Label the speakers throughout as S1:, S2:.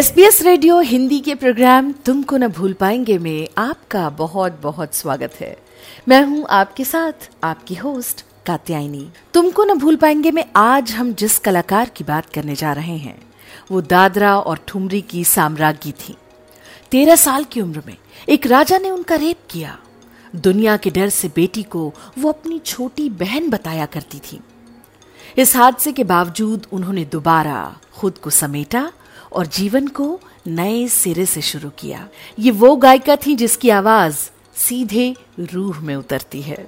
S1: S B S radio Hindi के programme तुमको न भूल पाएँगे में आपका बहुत बहुत स्वागत है। मैं हूँ आपके साथ आपकी होस्ट कात्यायनी। तुमको न भूल पाएँगे में आज हम जिस कलाकार की बात करने जा रहे हैं, वो दादरा और ठुमरी की साम्राज्ञी थी। तेरह साल की उम्र में एक राजा ने उनका रेप किया। दुनिया के डर से बेटी को वो अपनी छोटी बहन बताया करती थी। इस हादसे के बावजूद उन्होंने दोबारा खुद को समेटा और जीवन को नए सिरे से शुरू किया। ये वो गायिका थी जिसकी आवाज़ सीधे रूह में उतरती है,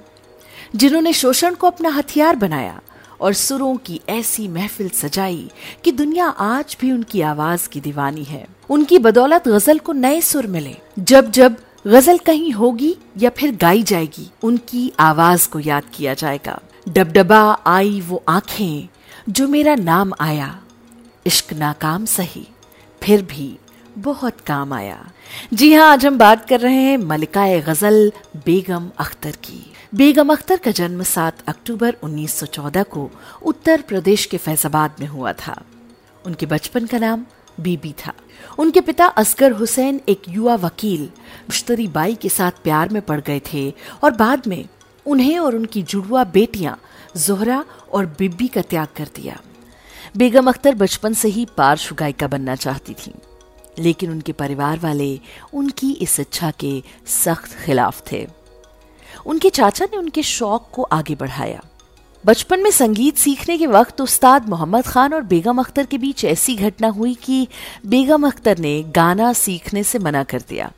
S1: जिन्होंने शोषण को अपना हथियार बनाया और सुरों की ऐसी महफिल सजाई कि दुनिया आज भी उनकी आवाज़ की दीवानी है। उनकी बदौलत गज़ल को नए सुर मिले। जब जब गज़ल कहीं होगी या फिर गाई जाएगी, उनकी आवाज़ को याद किया जाएगा। डबडबा आई वो आँखें, जो मेरा नाम आया, इश्क नाकाम सही। फिर भी बहुत काम आया। जी हाँ आज हम बात कर रहे हैं मलिका गज़ल बेगम अख्तर की। बेगम अख्तर का जन्म 7 अक्टूबर 1914 को उत्तर प्रदेश के फैजाबाद में हुआ था। उनके बचपन का नाम बीबी था। उनके पिता असगर हुसैन एक युवा वकील मुश्तरी बाई के साथ प्यार में पड़ गए थे और बाद में उन्हें और उनकी जुड़वा बेटियाँ जोहरा और बिब्बी का त्याग कर दिया। बेगम अख्तर बचपन से ही पार्श्व गायिका बनना चाहती थी, लेकिन उनके परिवार वाले उनकी इस इच्छा के सख्त खिलाफ थे। उनके चाचा ने उनके शौक को आगे बढ़ाया। बचपन में संगीत सीखने के वक्त उस्ताद मोहम्मद खान और बेगम अख्तर के बीच ऐसी घटना हुई कि बेगम अख्तर ने गाना सीखने से मना कर दिया।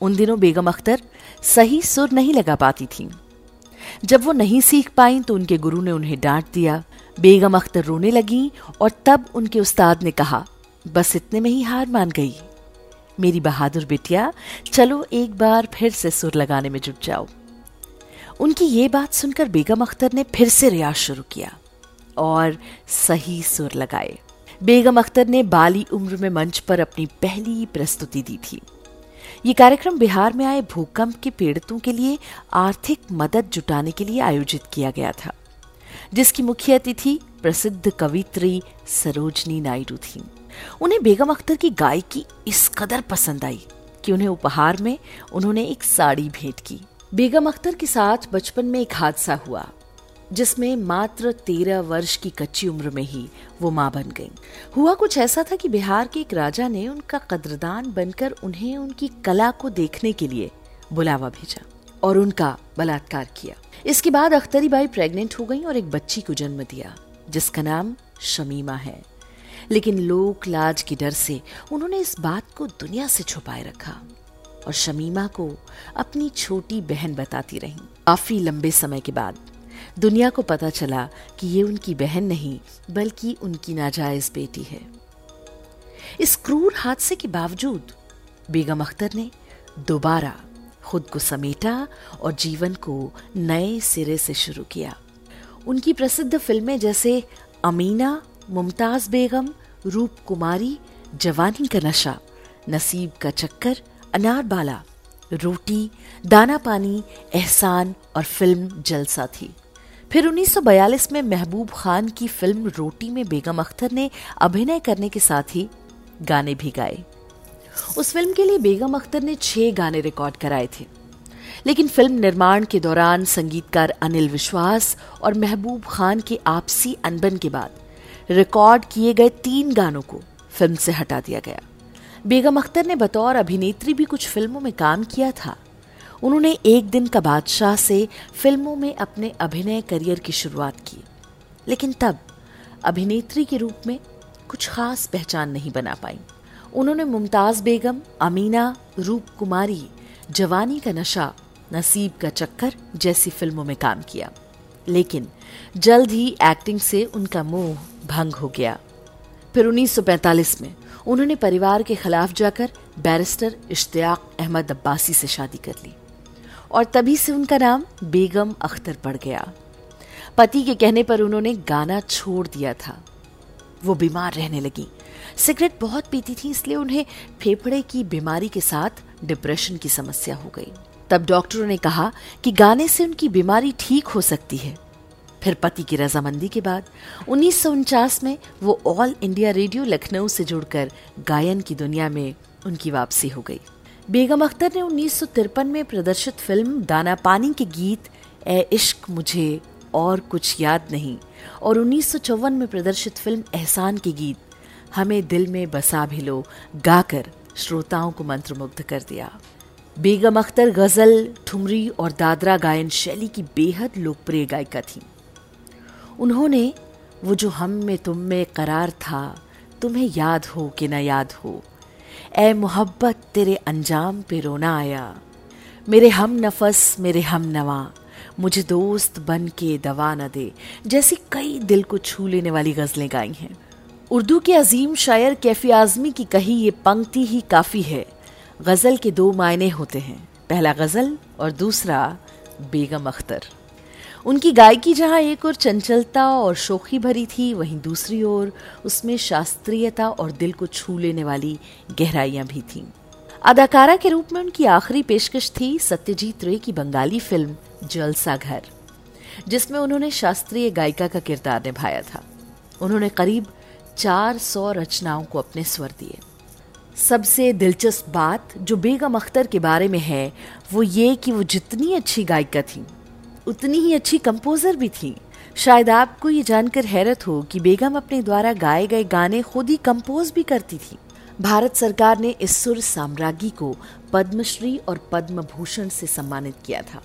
S1: उन दिनों बेगम अख्तर सही सुर नहीं लगा पाती थी। जब वो नहीं सीख पाई तो उनके गुरु ने उन्हें डांट दिया बेगम अख्तर रोने लगी और तब उनके उस्ताद ने कहा, बस इतने में ही हार मान गई। मेरी बहादुर बिटिया, चलो एक बार फिर से सुर लगाने में जुट जाओ। उनकी ये बात सुनकर बेगम अख्तर ने फिर से रियाज शुरू किया और सही सुर लगाए। बेगम अख्तर ने बाली उम्र में मंच पर अपनी पहली प्रस्तुति दी थी। ये कार्यक्रम बिहार में आए भूकंप के पीड़ितों के लिए आर्थिक मदद जुटाने के लिए आयोजित किया गया था। जिसकी मुख्य अतिथि प्रसिद्ध कवित्री सरोजनी नायडू थी। उन्हें बेगम अख्तर की गायकी इस कदर पसंद आई कि उन्हें उपहार में उन्होंने एक साड़ी भेंट की। बेगम अख्तर के साथ बचपन में एक हादसा हुआ, जिसमें मात्र तेरह वर्ष की कच्ची उम्र में ही वो माँ बन गईं। हुआ कुछ ऐसा था कि बिहार के एक राजा ने उनका कद्रदान बनकर उन्हें उनकी कला को देखने के लिए बुलावा भेजा। और उनका बलात्कार किया। इसके बाद अख्तरी बाई प्रेग्नेंट हो गई और एक बच्ची को जन्म दिया, जिसका नाम शमीमा है। लेकिन लोक लाज के डर से उन्होंने इस बात को दुनिया से छुपाए रखा और शमीमा को अपनी छोटी बहन बताती रही। काफ़ी लंबे समय के बाद दुनिया को पता चला कि ये उनकी बहन नहीं, बल्कि उनकी नाजायज बेटी है। इस क्रूर हादसे के बावजूद बेगम अख्तर ने दोबारा खुद को समेटा और जीवन को नए सिरे से शुरू किया। उनकी प्रसिद्ध फ़िल्में जैसे अमीना, मुमताज़ बेगम, रूप कुमारी, जवानी का नशा, नसीब का चक्कर अनारबाला रोटी, दाना पानी, एहसान और फ़िल्म जलसा थी। फिर 1942 में महबूब खान की फ़िल्म रोटी में बेगम अख्तर ने अभिनय करने के साथ ही गाने भी गाए। उस फ़िल्म के लिए बेगम अख्तर ने छह गाने रिकॉर्ड कराए थे। लेकिन फ़िल्म निर्माण के दौरान संगीतकार अनिल विश्वास और महबूब खान के आपसी अनबन के बाद रिकॉर्ड किए गए तीन गानों को फ़िल्म से हटा दिया गया। बेगम अख्तर ने बतौर अभिनेत्री भी कुछ फ़िल्मों में काम किया था। उन्होंने एक दिन का बादशाह से फ़िल्मों में अपने अभिनय करियर की शुरुआत की। लेकिन तब अभिनेत्री के रूप में कुछ खास पहचान नहीं बना पाई। उन्होंने मुमताज़ बेगम, अमीना, रूप कुमारी, जवानी का नशा, नसीब का चक्कर जैसी फ़िल्मों में काम किया। लेकिन जल्द ही एक्टिंग से उनका मोह भंग हो गया। फिर 1945 में उन्होंने परिवार के खिलाफ जाकर बैरिस्टर इश्तियाक अहमद अब्बासी से शादी कर ली। और तभी से उनका नाम बेगम अख्तर पड़ गया। पति के कहने पर उन्होंने गाना छोड़ दिया था। वो बीमार रहने लगी। सिगरेट बहुत पीती थी, इसलिए उन्हें फेफड़े की बीमारी के साथ डिप्रेशन की समस्या हो गई। तब डॉक्टरों ने कहा कि गाने से उनकी बीमारी ठीक हो सकती है। फिर पति की रजामंदी के बाद, उन्नीस में वो ऑल इंडिया रेडियो लखनऊ से जुड़कर गायन की दुनिया में उनकी वापसी हो गई। बेगम अख्तर ने उन्नीस सौ तिरपन में प्रदर्शित फ़िल्म दाना पानी के गीत ए इश्क मुझे और कुछ याद नहीं और उन्नीस में प्रदर्शित फ़िल्म एहसान के गीत हमें दिल में बसा भी लो, गाकर श्रोताओं को मंत्रमुग्ध कर दिया। बेगम अख्तर गज़ल, ठुमरी और दादरा गायन शैली की बेहद लोकप्रिय गायिका थी। उन्होंने, वो जो हम में तुम में करार था, तुम्हें याद हो कि न याद हो। ए मोहब्बत, तेरे अंजाम पे रोना आया। मेरे हम नफस, मेरे हम नवा। मुझे दोस्त बन के दवा न दे। जैसी कई दिल को छू लेने वाली गजलें गाई हैं। उर्दू के अजीम शायर कैफी आजमी की कही ये पंक्ति ही काफ़ी है। गज़ल के दो मायने होते हैं। पहला गज़ल और दूसरा बेगम अख्तर। उनकी गायकी जहाँ एक और चंचलता और शोखी भरी थी, वहीं दूसरी ओर उसमें शास्त्रीयता और दिल को छू लेने वाली गहराइयाँ भी थीं। अदाकारा के रूप में उनकी आखिरी पेशकश थी सत्यजीत रे की बंगाली फ़िल्म जलसा घर, जिसमें उन्होंने शास्त्रीय गायिका का किरदार निभाया था। उन्होंने करीब 400 रचनाओं को अपने स्वर दिए। सबसे दिलचस्प बात जो बेगम अख्तर के बारे में है, वो ये कि वो जितनी अच्छी गायिका थी, उतनी ही अच्छी कंपोजर भी थी। शायद आपको ये जानकर हैरत हो कि बेगम अपने द्वारा गाए गए गाने खुद ही कंपोज भी करती थी। भारत सरकार ने इस सुर साम्राज्ञी को पद्मश्री और पद्म भूषण से सम्मानित किया था।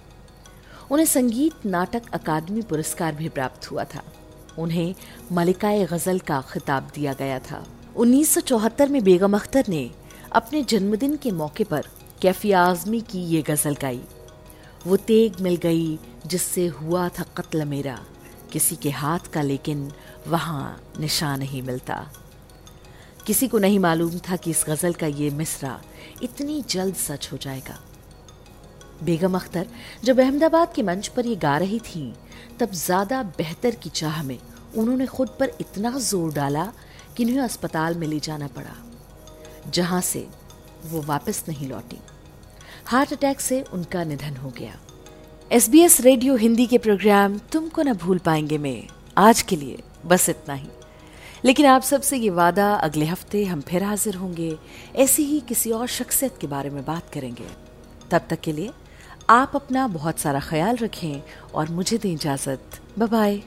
S1: उन्हें संगीत नाटक अकादमी पुरस्कार भी प्राप्त हुआ था। उन्हें मलिकाए गज़ल का खिताब दिया गया था। 1974 में बेगम अख्तर ने अपने जन्मदिन के मौके पर कैफी आजमी की ये गज़ल गाई। वो तेग मिल गई जिससे हुआ था कत्ल मेरा। किसी के हाथ का लेकिन वहाँ निशान नहीं मिलता। किसी को नहीं मालूम था कि इस गज़ल का ये मिसरा इतनी जल्द सच हो जाएगा। बेगम अख्तर, जब अहमदाबाद के मंच पर ये गा रही थी, तब ज़्यादा बेहतर की चाह में उन्होंने खुद पर इतना ज़ोर डाला कि उन्हें अस्पताल में ले जाना पड़ा, जहाँ से वो वापस नहीं लौटी। हार्ट अटैक से उनका निधन हो गया। S B S radio Hindi के प्रोग्राम तुमको ना भूल पाएँगे में, आज के लिए बस इतना ही। लेकिन आप सबसे ये वादा अगले हफ़्ते हम फिर हाजिर होंगे, ऐसी ही किसी और शख्सियत के बारे में बात करेंगे। तब तक के लिए आप अपना बहुत सारा ख्याल रखें और मुझे दें इजाज़त। बाय